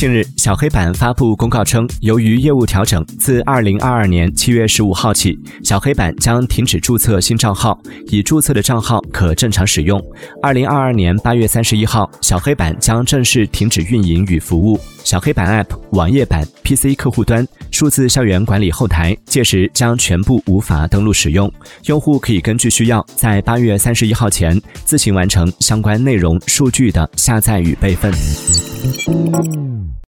近日，小黑板发布公告称，由于业务调整，自二零二二年七月十五号起，小黑板将停止注册新账号，已注册的账号可正常使用。二零二二年八月三十一号，小黑板将正式停止运营与服务。小黑板 App、网页版、PC 客户端、数字校园管理后台，届时将全部无法登录使用。用户可以根据需要，在八月三十一号前自行完成相关内容、数据的下载与备份。Música